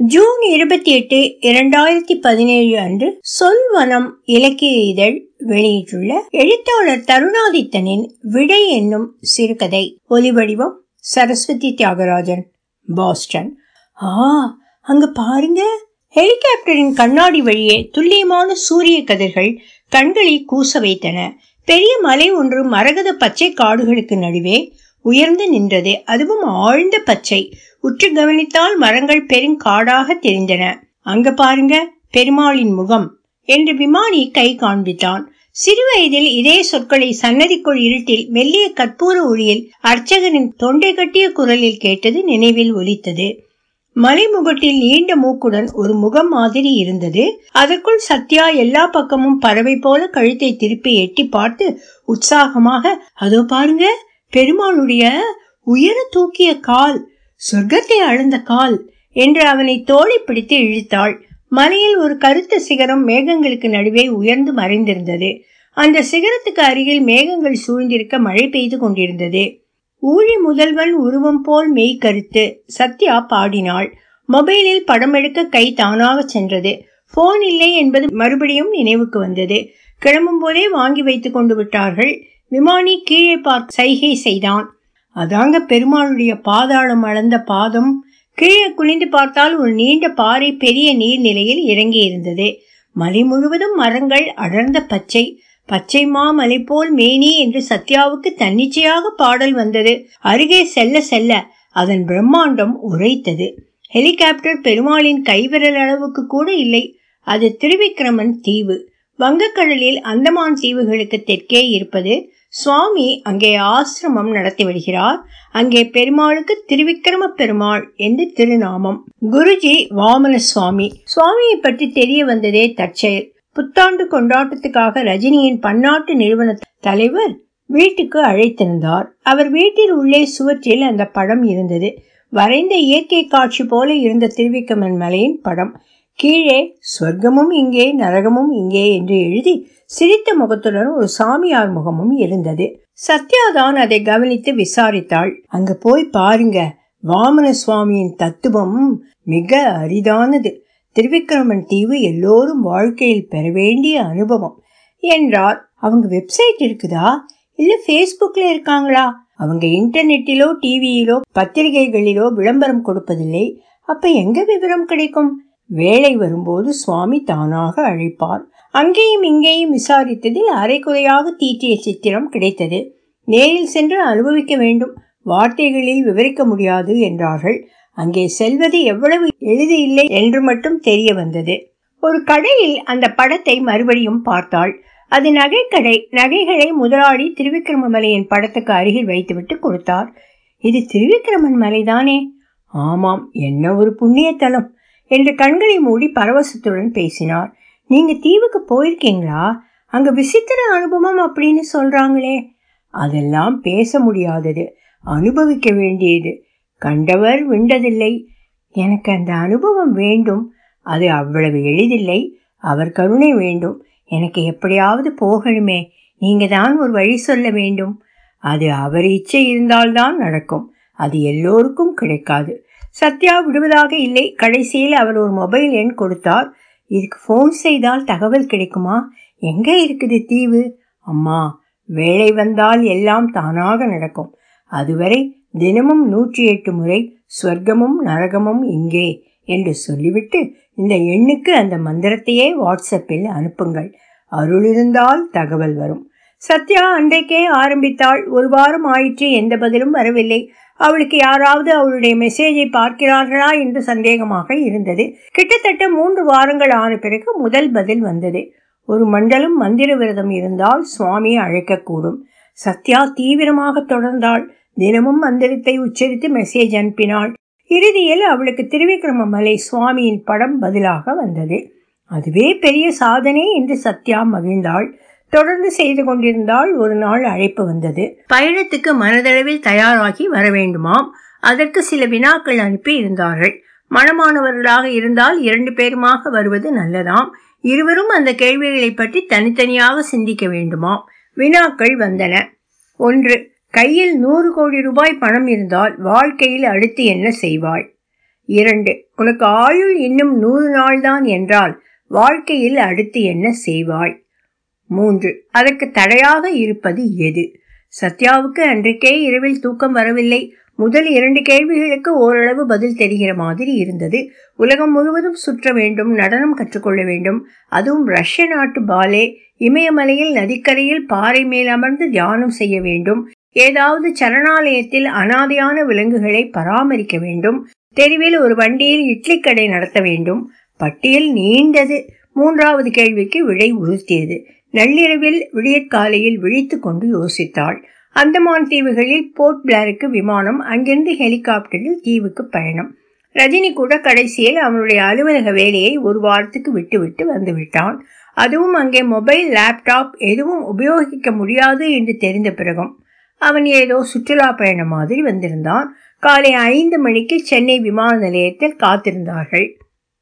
June இருபத்தி எட்டு இரண்டாயிரத்தி பதினேழு அன்று சொல்வனம் இலக்கிய இதழ் வெளியிட்டுள்ள எழுத்தாளர் தருணாதித்தனின் விடை என்னும் சிறுகதை. ஒலிவடிவம் சரஸ்வதி தியாகராஜன் பாஸ்டன். ஆ அங்க பாருங்க. ஹெலிகாப்டரின் கண்ணாடி வழியே துல்லியமான சூரிய கதிர்கள் கண்களை கூச வைத்தன. பெரிய மலை ஒன்று மரகத பச்சை காடுகளுக்கு நடுவே உயர்ந்து நின்றது. அதுவும் ஆழ்ந்த பச்சை. உற்று கவனித்தால் மரங்கள் பெருங்காடாக தெரிந்தன. அங்க பாருங்க பெருமாளின் முகம். என்று விமானி கை காண்பித்தான். சிறுவயதில் இதே சொற்களை சன்னதிக்குள் இருட்டில் மெல்லிய கற்பூர ஒளியில் அர்ச்சகனின் தொண்டை கட்டிய குரலில் கேட்டது நினைவில் ஒலித்தது. மலைமுகட்டில் நீண்ட மூக்குடன் ஒரு முகம் மாதிரி இருந்தது. அதற்குள் சத்யா எல்லா பக்கமும் பறவை போல கழுத்தை திருப்பி எட்டி பார்த்து உற்சாகமாக அதோ பாருங்க பெருமாளுடைய உயர தூக்கிய கால் சொர்க்கத்தை அழுந்த கால் என்று அவனை தோழி பிடித்து இழுத்தாள். மலையில் ஒரு கருத்த சிகரம் மேகங்களுக்கு நடுவே உயர்ந்து மறைந்திருந்தது. அந்த சிகரத்துக்கு அருகில் மேகங்கள் சூழ்ந்திருக்க மழை பெய்து கொண்டிருந்தது. ஊழி முதல்வன் உருவம் போல் மெய் கருத்து சத்யா பாடினாள். மொபைலில் படம் எடுக்க கை தானாக சென்றது. போன் இல்லை என்பது மறுபடியும் நினைவுக்கு வந்தது. கிளம்பும் போதே வாங்கி வைத்துக் கொண்டு விட்டார்கள். விமானி கீழே பார்க்க சைகை செய்தான். அதாங்க பெருமாளுடைய பாதாளம் அளந்த பாதம் கீழே குனிந்து பார்த்தால் ஒரு நீண்ட பாறை பெரிய நீர்நிலையில் இறங்கி இருந்தது மலை முழுவதும் மரங்கள் அடர்ந்த பச்சை பச்சை மாமலை போல் மேனி என்று சத்யாவுக்கு தன்னிச்சையாக பாடல் வந்தது. அருகே செல்ல செல்ல அதன் பிரம்மாண்டம் உரைத்தது. ஹெலிகாப்டர் பெருமாளின் கைவிரல் அளவுக்கு கூட இல்லை. அது திருவிக்கிரமன் தீவு. வங்கக்கடலில் அந்தமான் தீவுகளுக்கு தெற்கே இருப்பது சுவாமி அங்கே ஆசிரமம் நடத்தி வருகிறார் அங்கே பெருமாளுக்கு திருவிக்கிரம பெருமாள் என்று திருநாமம். குருஜி வாமன சுவாமி. சுவாமியை பற்றி தெரிய வந்ததே தற்செயல். புத்தாண்டு கொண்டாட்டத்துக்காக ரஜினியின் பன்னாட்டு நிறுவன தலைவர் வீட்டுக்கு அழைத்திருந்தார். அவர் வீட்டில் உள்ளே சுவற்றில் அந்த படம் இருந்தது. வரைந்த இயற்கை காட்சி போல இருந்த திருவிக்கமன் மலையின் படம். கீழே சொர்க்கமும் இங்கே நரகமும் இங்கே என்று எழுதி சிரித்த முகத்துடன் ஒரு சாமியார் முகமும் இருந்தது. சத்யாதான் அதை கவனித்து விசாரித்தாள். அங்க போய் பாருங்க. வாமன சுவாமியின் தத்துவம் மிக அரிதானது. திருவிக்கிரமன் தீவு எல்லோரும் வாழ்க்கையில் பெற வேண்டிய அனுபவம். என்றார். அவங்க வெப்சைட் இருக்குதா? இல்ல ஃபேஸ்புக்ல இருக்காங்களா? அவங்க இன்டர்நெட்டிலோ டிவியிலோ பத்திரிகைகளிலோ விளம்பரம் கொடுப்பதில்லை. அப்ப எங்க விவரம் கிடைக்கும்? வேலை வரும்போது சுவாமி தானாக அழைப்பார். அங்கேயும் இங்கேயும் விசாரித்ததில் அரைக்குறையாக தீட்டிய சித்திரம் கிடைத்தது. நேரில் சென்று அனுபவிக்க வேண்டும். வார்த்தைகளில் விவரிக்க முடியாது என்றார்கள். அங்கே செல்வது எவ்வளவு எளிது இல்லை என்று மட்டும் தெரிய வந்தது. ஒரு கடையில் அந்த படத்தை மறுபடியும் பார்த்தாள். அது நகைக்கடை நகைகளை முதலாளி திருவிக்கிரம மலையின் படத்துக்கு அருகில் வைத்துவிட்டு கொடுத்தார். இது திருவிக்கிரமன் மலைதானே? ஆமாம் என்ன ஒரு புண்ணியத்தலம். என்று கண்களை மூடி பரவசத்துடன் பேசினார். நீங்க தீவுக்கு போயிருக்கீங்களா? அங்க விசித்திர அனுபவம் அப்படின்னு சொல்றாங்களே. அதெல்லாம் பேச முடியாதது. அனுபவிக்க வேண்டியது. கண்டவர் விண்டதில்லை. எனக்கு அந்த அனுபவம் வேண்டும். அது அவ்வளவு எளிதில்லை. அவர் கருணை வேண்டும். எனக்கு எப்படியாவது போகணுமே. நீங்க தான் ஒரு வழி சொல்ல வேண்டும். அது அவர் இச்சை இருந்தால்தான் நடக்கும். அது எல்லோருக்கும் கிடைக்காது. சத்யா விடுவதாக இல்லை. கடைசியில் அவர் ஒரு மொபைல் எண் கொடுத்தார். இதுக்கு ஃபோன் செய்தால் தகவல் கிடைக்குமா? எங்கே இருக்குது தீவு? அம்மா வேலை வந்தால் எல்லாம் தானாக நடக்கும். அதுவரை தினமும் நூற்றி எட்டு முறை ஸ்வர்க்கமும் நரகமும் இங்கே என்று சொல்லிவிட்டு இந்த எண்ணுக்கு அந்த மந்திரத்தையே வாட்ஸ்அப்பில் அனுப்புங்கள். அருள் இருந்தால் தகவல் வரும். சத்யா அன்றைக்கே ஆரம்பித்தாள். ஒரு வாரம் ஆயிற்று. எந்த பதிலும் வரவில்லை. அவளுக்கு யாராவது அவளுடைய மெசேஜை பார்க்கிறார்களா என்று சந்தேகமாக இருந்தது. கிட்டத்தட்ட மூன்று வாரங்கள் ஆன பிறகு முதல் பதில் வந்தது. ஒரு மண்டலம் மந்திர விரதம் இருந்தால் சுவாமி அழைக்கக்கூடும். சத்யா தீவிரமாக தொடர்ந்தாள். தினமும் மந்திரத்தை உச்சரித்து மெசேஜ் அனுப்பினாள். இறுதியில் அவளுக்கு திருவிக்ரம மலை சுவாமியின் படம் பதிலாக வந்தது. அதுவே பெரிய சாதனை என்று சத்யா மகிழ்ந்தாள். தொடர்ந்து செய்து கொண்டிருந்தால் ஒரு நாள் அழைப்பு வந்தது. பயணத்துக்கு மனதளவில் தயாராகி வர வேண்டுமாம். அதற்கு சில வினாக்கள் அனுப்பி இருந்தார்கள். மனமானவர்களாக இருந்தால் இரண்டு பேருமாக வருவது நல்லதாம். இருவரும் அந்த கேள்விகளை பற்றி தனித்தனியாக சிந்திக்க வேண்டுமாம். வினாக்கள் வந்தன. ஒன்று கையில் நூறு கோடி ரூபாய் பணம் இருந்தால் வாழ்க்கையில் அடுத்து என்ன செய்வாய்? இரண்டு உனக்கு ஆயுள் இன்னும் நூறு நாள்தான் என்றால் வாழ்க்கையில் அடுத்து என்ன செய்வாய்? மூன்று. அதற்கு தடையாக இருப்பது எது? சத்யாவுக்கு அன்றைக்கே இரவில் தூக்கம் வரவில்லை. முதல் இரண்டு கேள்விகளுக்கு ஓரளவு பதில் தெரிகிற மாதிரி இருந்தது. உலகம் முழுவதும் சுற்ற வேண்டும் நடனம் கற்றுக்கொள்ள வேண்டும். அதுவும் ரஷ்ய நாட்டு பாலே. இமயமலையில் நதிக்கரையில் பாறை மேல் அமர்ந்து தியானம் செய்ய வேண்டும். ஏதாவது சரணாலயத்தில் அனாதையான விலங்குகளை பராமரிக்க வேண்டும். தெருவில் ஒரு வண்டியில் இட்லி கடை நடத்த வேண்டும். பட்டியல் நீண்டது. மூன்றாவது கேள்விக்கு விடை உறுத்தியது. நள்ளிரவில் விடியற்காலையில் விழித்து கொண்டு யோசித்தாள். அந்தமான் தீவுகளில் போர்ட் பிளேருக்கு விமானம் அங்கிருந்து ஹெலிகாப்டரில் தீவுக்கு பயணம். ரஜினி கூட கடைசியில் அவனுடைய அலுவலக வேலையை ஒரு வாரத்துக்கு விட்டுவிட்டு வந்துவிட்டான். அதுவும் அங்கே மொபைல் லேப்டாப் எதுவும் உபயோகிக்க முடியாது என்று தெரிந்த பிறகும் அவன் ஏதோ சுற்றுலா பயணம் மாதிரி வந்திருந்தான். காலை ஐந்து மணிக்கு சென்னை விமான நிலையத்தில் காத்திருந்தார்கள்.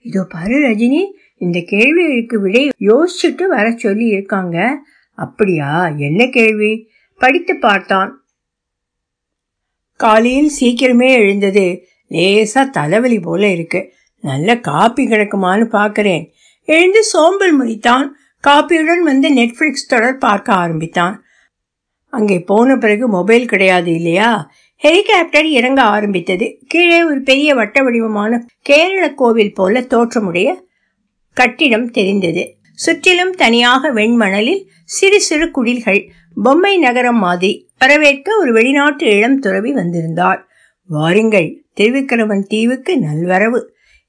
இதோ பாரு ரஜினி இந்த கேள்விகளுக்கு விடை யோசிச்சுட்டு வர சொல்லி இருக்காங்க அப்படியா? என்ன கேள்வி? படித்து பார்த்தான். காலையில் சீக்கிரமே எழுந்தது. லேசா தலைவலி போல இருக்கு. நல்ல காப்பி கிடக்குமான்னு பார்க்கிறேன். எழுந்து சோம்பல் முறித்தான். காப்பியுடன் வந்து நெட்ஃபிளிக்ஸ் தொடர் பார்க்க ஆரம்பித்தான். அங்கே போன பிறகு மொபைல் கிடையாது இல்லையா? ஹெலிகாப்டர் இறங்க ஆரம்பித்தது. கீழே ஒரு பெரிய வட்ட வடிவமான கேரள கோவில் போல தோற்றமுடைய கட்டிடம் தெரிந்தது. சுற்றிலும் தனியாக வெண்மணலில் சிறு சிறு குடில்கள் பொம்மை நகரம் மாதிரி வரவேற்க ஒரு வெளிநாட்டு இளம் துறவி வந்திருந்தார். வாருங்கள் திருவிக்கிரமன் தீவுக்கு நல்வரவு.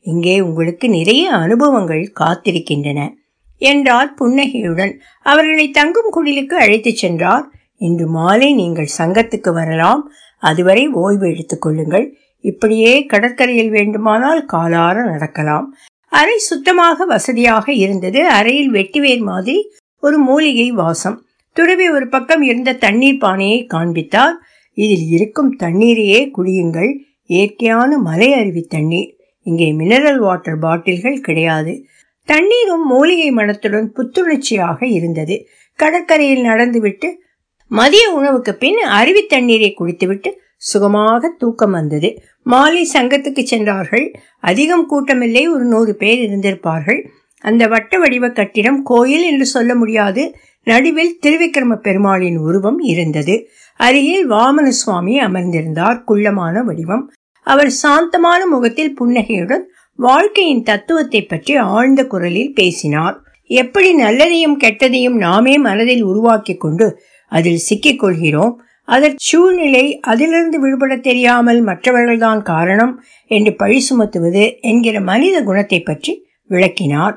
இங்கே உங்களுக்கு நிறைய அனுபவங்கள் காத்திருக்கின்றன என்றார் புன்னகையுடன். அவர்களை தங்கும் குடிலுக்கு அழைத்துச் சென்றார். இன்று மாலை நீங்கள் சங்கத்துக்கு வரலாம். அதுவரை ஓய்வு எடுத்துக் கொள்ளுங்கள். இப்படியே கடற்கரையில் வேண்டுமானால் காலார நடக்கலாம். அறை சுத்தமாக வசதியாக இருந்தது. அறையில் வெட்டிவேர் மாதிரி ஒரு மூலிகை வாசம். துறவி ஒரு பக்கம் இருந்த தண்ணீர் பானையை காண்பித்தார். இதில் இருக்கும் தண்ணீரையே குடியுங்கள். இயற்கையான மலை அருவி தண்ணீர். இங்கே மினரல் வாட்டர் பாட்டில்கள் கிடையாது. தண்ணீரும் மூலிகை மனத்துடன் புத்துணர்ச்சியாக இருந்தது. கடற்கரையில் நடந்துவிட்டு மதிய உணவுக்கு பின் அருவி தண்ணீரை குடித்துவிட்டு சுகமாக தூக்கம் வந்தது. மாலை சங்கத்துக்கு சென்றார்கள். அதிகம் கூட்டமில்லை ஒரு நூறு பேர் இருந்திருப்பார்கள். அந்த வட்ட வடிவ கட்டிடம் கோயில் என்று சொல்ல முடியாது. நடுவில் திருவிக்கிரம பெருமாளின் உருவம் இருந்தது. அருகில் வாமன சுவாமி அமர்ந்திருந்தார் குள்ளமான வடிவம். அவர் சாந்தமான முகத்தில் புன்னகையுடன் வாழ்க்கையின் தத்துவத்தை பற்றி ஆழ்ந்த குரலில் பேசினார். எப்படி நல்லதையும் கெட்டதையும் நாமே மனதில் உருவாக்கி கொண்டு அதில் சிக்கிக் கொள்கிறோம்? அதற்கு சூழ்நிலை அதிலிருந்து விடுபட தெரியாமல் மற்றவர்கள்தான் காரணம் என்று பழி சுமத்துவது என்கிற மனித குணத்தை பற்றி விளக்கினார்.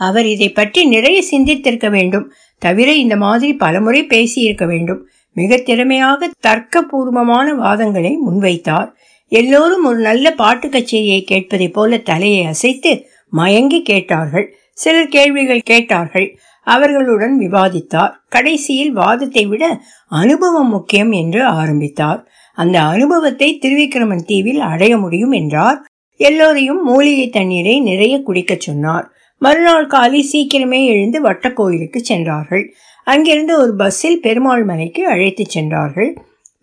அவர் இதை பற்றி நிறைய சிந்தித்திருக்க வேண்டும். தவிர இந்த மாதிரி பலமுறை பேசியிருக்க வேண்டும். மிக திறமையாக தர்க்கபூர்வமான வாதங்களை முன்வைத்தார். எல்லோரும் ஒரு நல்ல பாட்டு கச்சேரியை கேட்பதைப் போல தலையை அசைத்து மயங்கி கேட்டார்கள். சிலர் கேள்விகள் கேட்டார்கள். அவர்களுடன் விவாதித்தார். கடைசியில் வாதத்தை விட அனுபவம் முக்கியம் என்று ஆரம்பித்தார். அந்த அனுபவத்தை திருவிக்கிரமன் தீவில் அடைய முடியும் என்றார். எல்லோரையும் மூலிகை தண்ணீரை நிறைய குடிக்கச் சொன்னார். மறுநாள் காலை சீக்கிரமே எழுந்து வட்டக்கோயிலுக்கு சென்றார்கள். அங்கிருந்து ஒரு பஸ்ஸில் பெருமாள் மலைக்கு அழைத்து சென்றார்கள்.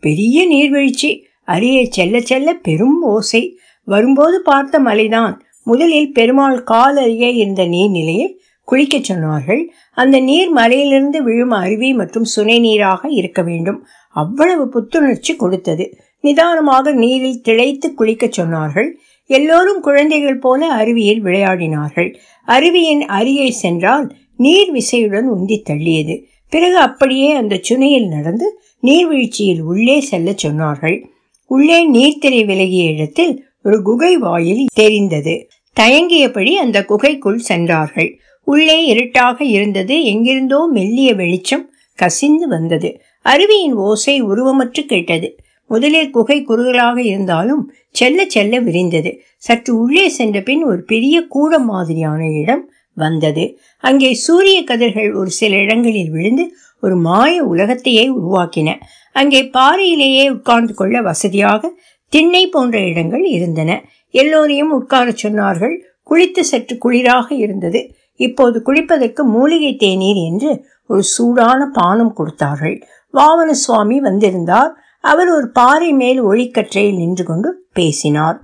பெரிய நீர்வீழ்ச்சி அருகே செல்ல செல்ல பெரும் ஓசை. வரும்போது பார்த்த மலைதான் முதலில் பெருமாள் கால் அருகே இருந்த நீர்நிலையில் குளிக்கச் சொன்னார்கள். அந்த நீர் மலையிலிருந்து விழும் அருவி மற்றும் சுனை நீராக இருக்க வேண்டும். அவ்வளவு புத்துணர்ச்சி கொடுத்தது. நிதானமாக நீரில் திளைத்து குளிக்கச் சொன்னார்கள். எல்லோரும் குழந்தைகள் போல அருவியில் விளையாடினார்கள். அருவியின் அருகே சென்றால் நீர் விசையுடன் உந்தி தள்ளியது. பிறகு அப்படியே அந்த சுனையில் நடந்து நீர்வீழ்ச்சியில் உள்ளே செல்ல சொன்னார்கள். உள்ளே நீர்த்திரை விலகிய இடத்தில் ஒரு குகை வாயில் தெரிந்தது. தயங்கியபடி அந்த குகைக்குள் சென்றார்கள். உள்ளே இருட்டாக இருந்தது. எங்கிருந்தோ மெல்லிய வெளிச்சம் கசிந்து வந்தது. அருவியின் ஓசை உருவமற்று கேட்டது. முதலில் குகை குறுகலாக இருந்தாலும் செல்ல செல்ல விரிந்தது. சற்று உள்ளே சென்ற பின் ஒரு பெரிய கூடம் மாதிரியான இடம் வந்தது. அங்கே சூரிய கதிர்கள் ஒரு சில இடங்களில் விழுந்து ஒரு மாய உலகத்தையே உருவாக்கின. அங்கே பாறையிலேயே உட்கார்ந்து கொள்ள வசதியாக திண்ணை போன்ற இடங்கள் இருந்தன. எல்லோரையும் உட்கார சொன்னார்கள். குளித்து சற்று குளிராக இருந்தது. இப்போது குளிப்பதற்கு மூலிகை தேநீர் என்று ஒரு சூடான பானம் கொடுத்தார்கள். வாமன சுவாமி வந்திருந்தார். அவர் ஒரு பாறை மேல் ஒளிக்கற்றையில் நின்று கொண்டு பேசினார்.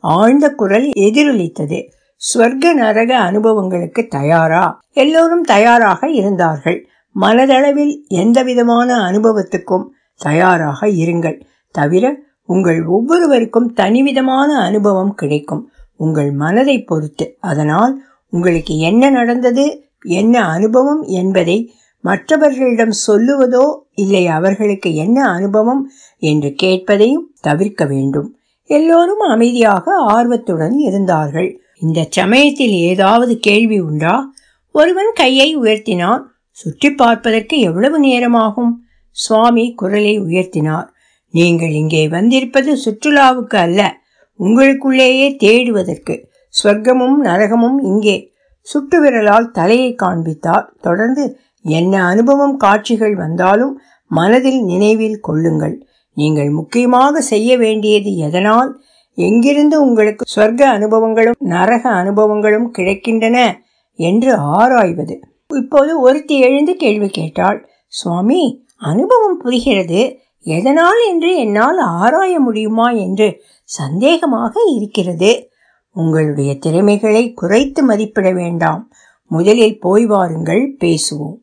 ஆழ்ந்த குரல் எதிரொலித்தது. ஸ்வர்க நரக அனுபவங்களுக்கு தயாரா? எல்லோரும் தயாராக இருந்தார்கள். மனதளவில் எந்தவிதமான அனுபவத்துக்கும் தயாராக இருங்கள். தவிர உங்கள் ஒவ்வொருவருக்கும் தனிவிதமான அனுபவம் கிடைக்கும். உங்கள் மனதை பொறுத்து. அதனால் உங்களுக்கு என்ன நடந்தது என்ன அனுபவம் என்பதை மற்றவர்களிடம் சொல்லுவதோ இல்லை அவர்களுக்கு என்ன அனுபவம் என்று கேட்பதையும் தவிர்க்க வேண்டும். எல்லோரும் அமைதியாக ஆர்வத்துடன் இருந்தார்கள். இந்த சமயத்தில் ஏதாவது கேள்வி உண்டா? ஒருவன் கையை உயர்த்தினான். சுற்றி பார்ப்பதற்கு எவ்வளவு நேரமாகும்? சுவாமி குரலை உயர்த்தினார். நீங்கள் இங்கே வந்திருப்பது சுற்றுலாவுக்கு அல்ல உங்களுக்குள்ளேயே தேடுவதற்கு. ஸ்வர்க்கமும் நரகமும் இங்கே. சுட்டு விரலால் தலையை காண்பித்தார். தொடர்ந்து என்ன அனுபவம் காட்சிகள் வந்தாலும் மனதில் நினைவில் கொள்ளுங்கள். நீங்கள் முக்கியமாக செய்ய வேண்டியது எதனால்? எங்கிருந்து உங்களுக்கு சொர்க்க அனுபவங்களும் நரக அனுபவங்களும் கிடைக்கின்றன என்று ஆராய்வது. இப்போது ஒருத்தி எழுந்து கேள்வி கேட்டாள். சுவாமி அனுபவம் புரிகிறது. எதனால் என்று என்னால் ஆராய முடியுமா? என்று சந்தேகமாக இருக்கிறது. உங்களுடைய திறமைகளை குறைத்து மதிப்பிட வேண்டாம். முதலில் போய் வாருங்கள் பேசுவோம்.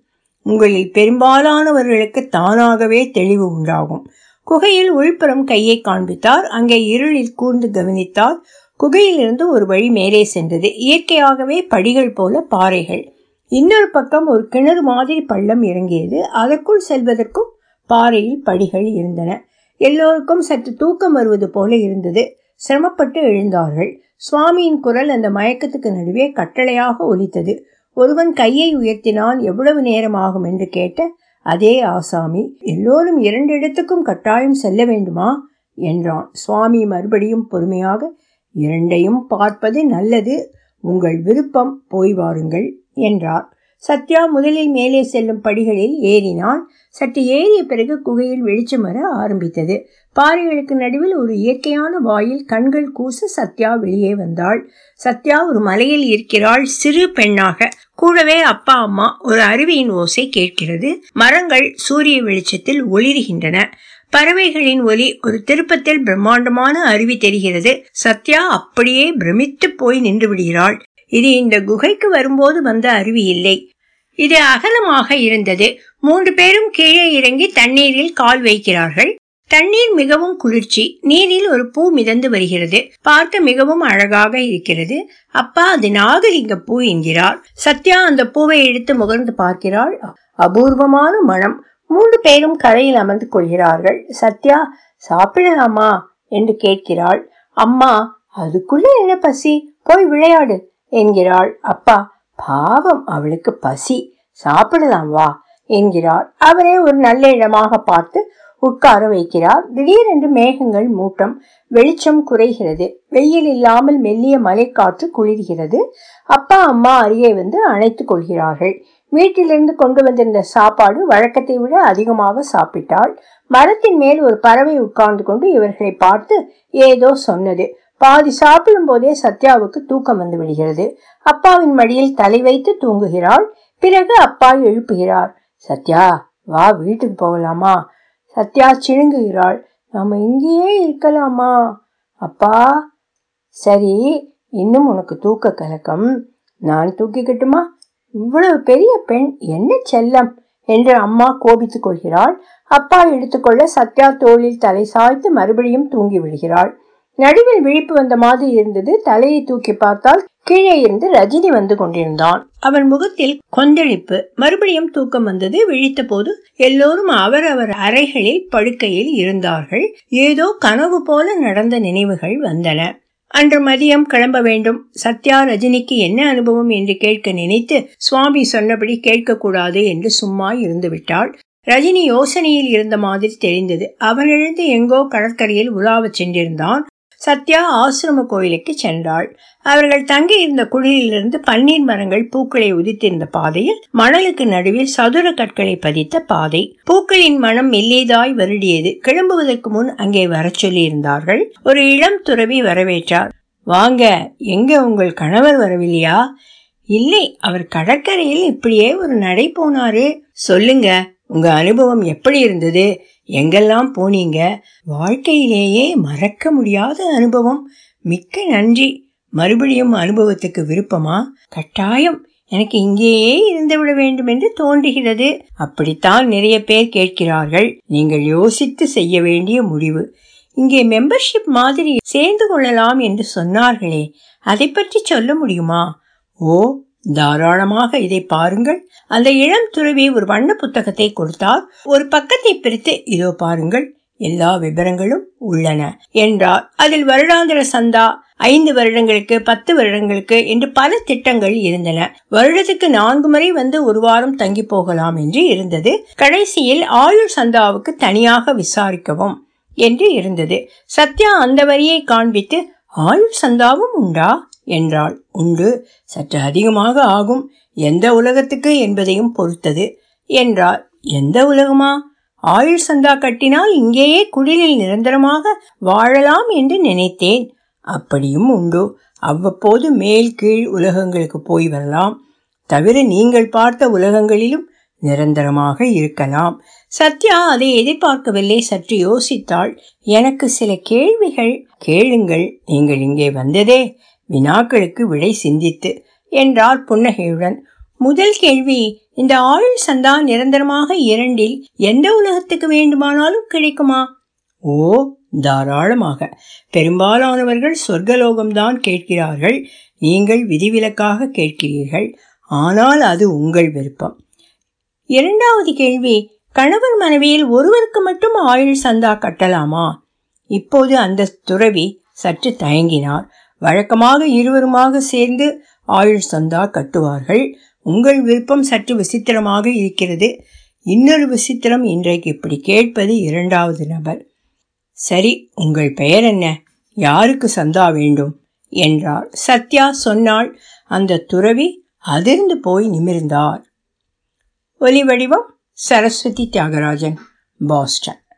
உங்களில் பெரும்பாலானவர்களுக்கு தானாகவே தெளிவு உண்டாகும். குகையில் உள்புறம் கையை காண்பித்தார். அங்கே இருளில் கூர்ந்து கவனித்தார். குகையிலிருந்து ஒரு வழி மேலே சென்றது. இயற்கையாகவே படிகள் போல பாறைகள். இன்னொரு பக்கம் ஒரு கிணறு மாதிரி பள்ளம் இறங்கியது. அதற்குள் செல்வதற்கும் பாறையில் படிகள் இருந்தன. எல்லோருக்கும் சற்று தூக்கம் வருவது போல இருந்தது. சிரமப்பட்டு எழுந்தார்கள். சுவாமியின் குரல் அந்த மயக்கத்துக்கு நடுவே கட்டளையாக ஒலித்தது. ஒருவன் கையை உயர்த்தினான் எவ்வளவு நேரம் ஆகும் என்று கேட்ட அதே ஆசாமி எல்லோரும் இரண்டு இடத்துக்கும் கட்டாயம் செல்ல வேண்டுமா? என்றான். சுவாமி மறுபடியும் பொறுமையாக இரண்டையும் பார்ப்பது நல்லது. உங்கள் விருப்பம் போய் வாருங்கள் என்றார். சத்யா முதலில் மேலே செல்லும் படிகளில் ஏறினான். சற்று ஏறிய பிறகு குகையில் வெளிச்சம் வர ஆரம்பித்தது. பாறைகளுக்கு நடுவில் ஒரு இயற்கையான வாயில் கண்கள் கூச சத்யா வெளியே வந்தாள். சத்யா ஒரு மலையில் இருக்கிறாள். சிறு பெண்ணாக. கூடவே அப்பா அம்மா ஒரு அருவியின் ஓசை கேட்கிறது. மரங்கள் சூரிய வெளிச்சத்தில் ஒளிர்கின்றன. பறவைகளின் ஒலி ஒரு திருப்பத்தில் பிரம்மாண்டமான அருவி தெரிகிறது. சத்யா அப்படியே பிரமித்து போய் நின்று விடுகிறாள். இது இந்த குகைக்கு வரும்போது வந்த அருவி இல்லை. இது அகலமாக இருந்தது. மூன்று பேரும் கீழே இறங்கி தண்ணீரில் கால் வைக்கிறார்கள். தண்ணீர் மிகவும் குளிர்ச்சி. நீரில் ஒரு பூ மிதந்து வருகிறது. பார்க்க மிகவும் அழகாக இருக்கிறது. அப்பா அது நாகலிங்க பூ என்கிறார். சத்யா அந்த பூவை எடுத்து முகர்ந்து பார்க்கிறாள். அபூர்வமான மனம். மூன்று பேரும் கரையில் அமர்ந்து கொள்கிறார்கள். சத்யா சாப்பிடலாமா? என்று கேட்கிறாள். அம்மா அதுக்குள்ள என்ன பசி? போய் விளையாடு என்கிறாள். அப்பா பாவம் அவளுக்கு பசி. சாப்பிடலாம் வா என்கிறார் அவரே ஒரு நல்ல இடமாக பார்த்து உட்கார வைக்கிறார். திடீரென்று மேகங்கள் மூட்டம் வெளிச்சம் குறைகிறது. வெயில் இல்லாமல் மெல்லிய மலைக்காற்று குளிர்கிறது. அப்பா அம்மா அருகே வந்து அணைத்துக் கொள்கிறார்கள். வீட்டிலிருந்து கொண்டு வந்திருந்த சாப்பாடு வழக்கத்தை விட அதிகமாக சாப்பிட்டாள். மரத்தின் மேல் ஒரு பறவை உட்கார்ந்து கொண்டு இவர்களை பார்த்து ஏதோ சொன்னது. பாதி சாப்பிடும் போதே சத்யாவுக்கு தூக்கம் வந்து விடுகிறது. அப்பாவின் மடியில் தலை வைத்து தூங்குகிறாள். பிறகு அப்பா எழுப்புகிறார். சத்யா வா வீட்டுக்கு போகலாமா? சத்யா சிழுங்குகிறாள். நாம இங்கேயே இருக்கலாமா? அப்பா சரி இன்னும் உனக்கு தூக்க கலக்கம். நான் தூக்கிக்கட்டுமா? இவ்வளவு பெரிய பெண் என்ன செல்லம்? என்று அம்மா கோபித்துக் கொள்கிறாள். அப்பா எடுத்துக்கொள்ள சத்யா தோளில் தலை சாய்த்து மறுபடியும் தூங்கி விடுகிறாள். நடுவில் விழிப்பு வந்த மாதிரி இருந்தது. தலையை தூக்கி பார்த்தால் கீழே இருந்து ரஜினி வந்து கொண்டிருந்தான். அவன் முகத்தில் கொந்தளிப்பு. மறுபடியும் தூக்கம் வந்தது. விழித்த போது எல்லோரும் அவரவர் அறைகளில் படுக்கையில் இருந்தார்கள். ஏதோ கனவு போல நடந்த நினைவுகள் வந்தன. அன்று மதியம் கிளம்ப வேண்டும். சத்யா ரஜினிக்கு என்ன அனுபவம் என்று கேட்க நினைத்து சுவாமி சொன்னபடி கேட்கக்கூடாது என்று சும்மா இருந்து விட்டாள் ரஜினி யோசனையில் இருந்த மாதிரி தெரிந்தது. அவன் எழுந்து எங்கோ கடற்கரையில் உலாவச் சென்றிருந்தான். சத்யா ஆசிரம கோயிலுக்கு சென்றாள். அவர்கள் தங்கி இருந்த குழியிலிருந்து பன்னீர் மரங்கள் பூக்களை உதித்திருந்த பாதையில் மணலுக்கு நடுவில் சதுர கற்களை பதித்த பாதை. பூக்களின் மனம் மெல்லியதாய் வருடியது. கிளம்புவதற்கு முன் அங்கே வரச் சொல்லியிருந்தார்கள். ஒரு இளம் துறவி வரவேற்றார். வாங்க எங்க உங்கள் கணவர் வரவில்லையா? இல்லை அவர் கடற்கரையில் இப்படியே ஒரு நடை போனாரு. சொல்லுங்க உங்க அனுபவம் எப்படி இருந்தது? எங்கெல்லாம் போனீங்க? வாழ்க்கையிலேயே மறக்க முடியாத அனுபவம். மிக்க நன்றி. மறுபடியும் அனுபவத்துக்கு விருப்பமா? கட்டாயம். எனக்கு இங்கேயே இருந்துவிட வேண்டும் என்று தோன்றுகிறது. அப்படித்தான் நிறைய பேர் கேட்கிறார்கள். நீங்கள் யோசித்து செய்ய வேண்டிய முடிவு. இங்கே மெம்பர்ஷிப் மாதிரி சேர்ந்து கொள்ளலாம் என்று சொன்னார்களே. அதை பற்றி சொல்ல முடியுமா? ஓ தாராளமாக இதை பாருங்கள். அந்த இளம் துறவி ஒரு வண்ண புத்தகத்தை கொடுத்தார். ஒரு பக்கத்தை பிரித்து இதோ பாருங்கள் எல்லா விவரங்களும் உள்ளன என்றார். அதில் வருடாந்திர சந்தா ஐந்து வருடங்களுக்கு பத்து வருடங்களுக்கு என்று பல திட்டங்கள் இருந்தன. வருடத்துக்கு நான்கு முறை வந்து ஒரு வாரம் தங்கி போகலாம் என்று இருந்தது. கடைசியில் ஆயுள் சந்தாவுக்கு தனியாக விசாரிக்கவும் என்று இருந்தது. சத்யா அந்த வரியை காண்பித்து ஆயுள் சந்தாவும் உண்டா? என்றாள். உண்டு சற்று அதிகமாக ஆகும். எந்த உலகத்துக்கு என்பதையும் பொறுத்தது என்றார் எந்த உலகமா? ஆயுள் சந்தா கட்டினால் இங்கேயே குடிலில் நிரந்தரமாக வாழலாம் என்று நினைத்தேன். அப்படியும் உண்டு. அவ்வப்போது மேல் கீழ் உலகங்களுக்கு போய் வரலாம். தவிர நீங்கள் பார்த்த உலகங்களிலும் நிரந்தரமாக இருக்கலாம். சத்யா அதை எதிர்பார்க்கவில்லை. சற்று யோசித்தாள். எனக்கு சில கேள்விகள். கேளுங்கள். நீங்கள் இங்கே வந்ததே. வினாக்களுக்கு விடை சிந்தித்து என்றார் புன்னகையுடன். முதல் கேள்வி இந்த ஆயுள் சந்தா நிரந்தரமாக இரண்டில் எந்த உலகத்துக்கு வேண்டுமானாலும் கிடைக்குமா? ஓ தாராளமாக. பெரும்பாலானவர்கள் சொர்க்கலோகம்தான் கேட்கிறார்கள். நீங்கள் விதிவிலக்காக கேட்கிறீர்கள். ஆனால் அது உங்கள் விருப்பம். இரண்டாவது கேள்வி கணவன் மனைவியில் ஒருவருக்கு மட்டும் ஆயுள் சந்தா கட்டலாமா? இப்போது அந்த துறவி சற்று தயங்கினார். வழக்கமாக இருவருமாக சேர்ந்து ஆயுள் சந்தா கட்டுவார்கள். உங்கள் விருப்பம் சற்று விசித்திரமாக இருக்கிறது. இன்னொரு விசித்திரம் இன்றைக்கு இப்படி கேட்பது இரண்டாவது நபர். சரி உங்கள் பெயர் என்ன? யாருக்கு சந்தா வேண்டும்? என்றார். சத்யா சொன்னால் அந்த துறவி அதிர்ந்து போய் நிமிர்ந்தார். ஒலி வடிவம் சரஸ்வதி தியாகராஜன் பாஸ்டன்.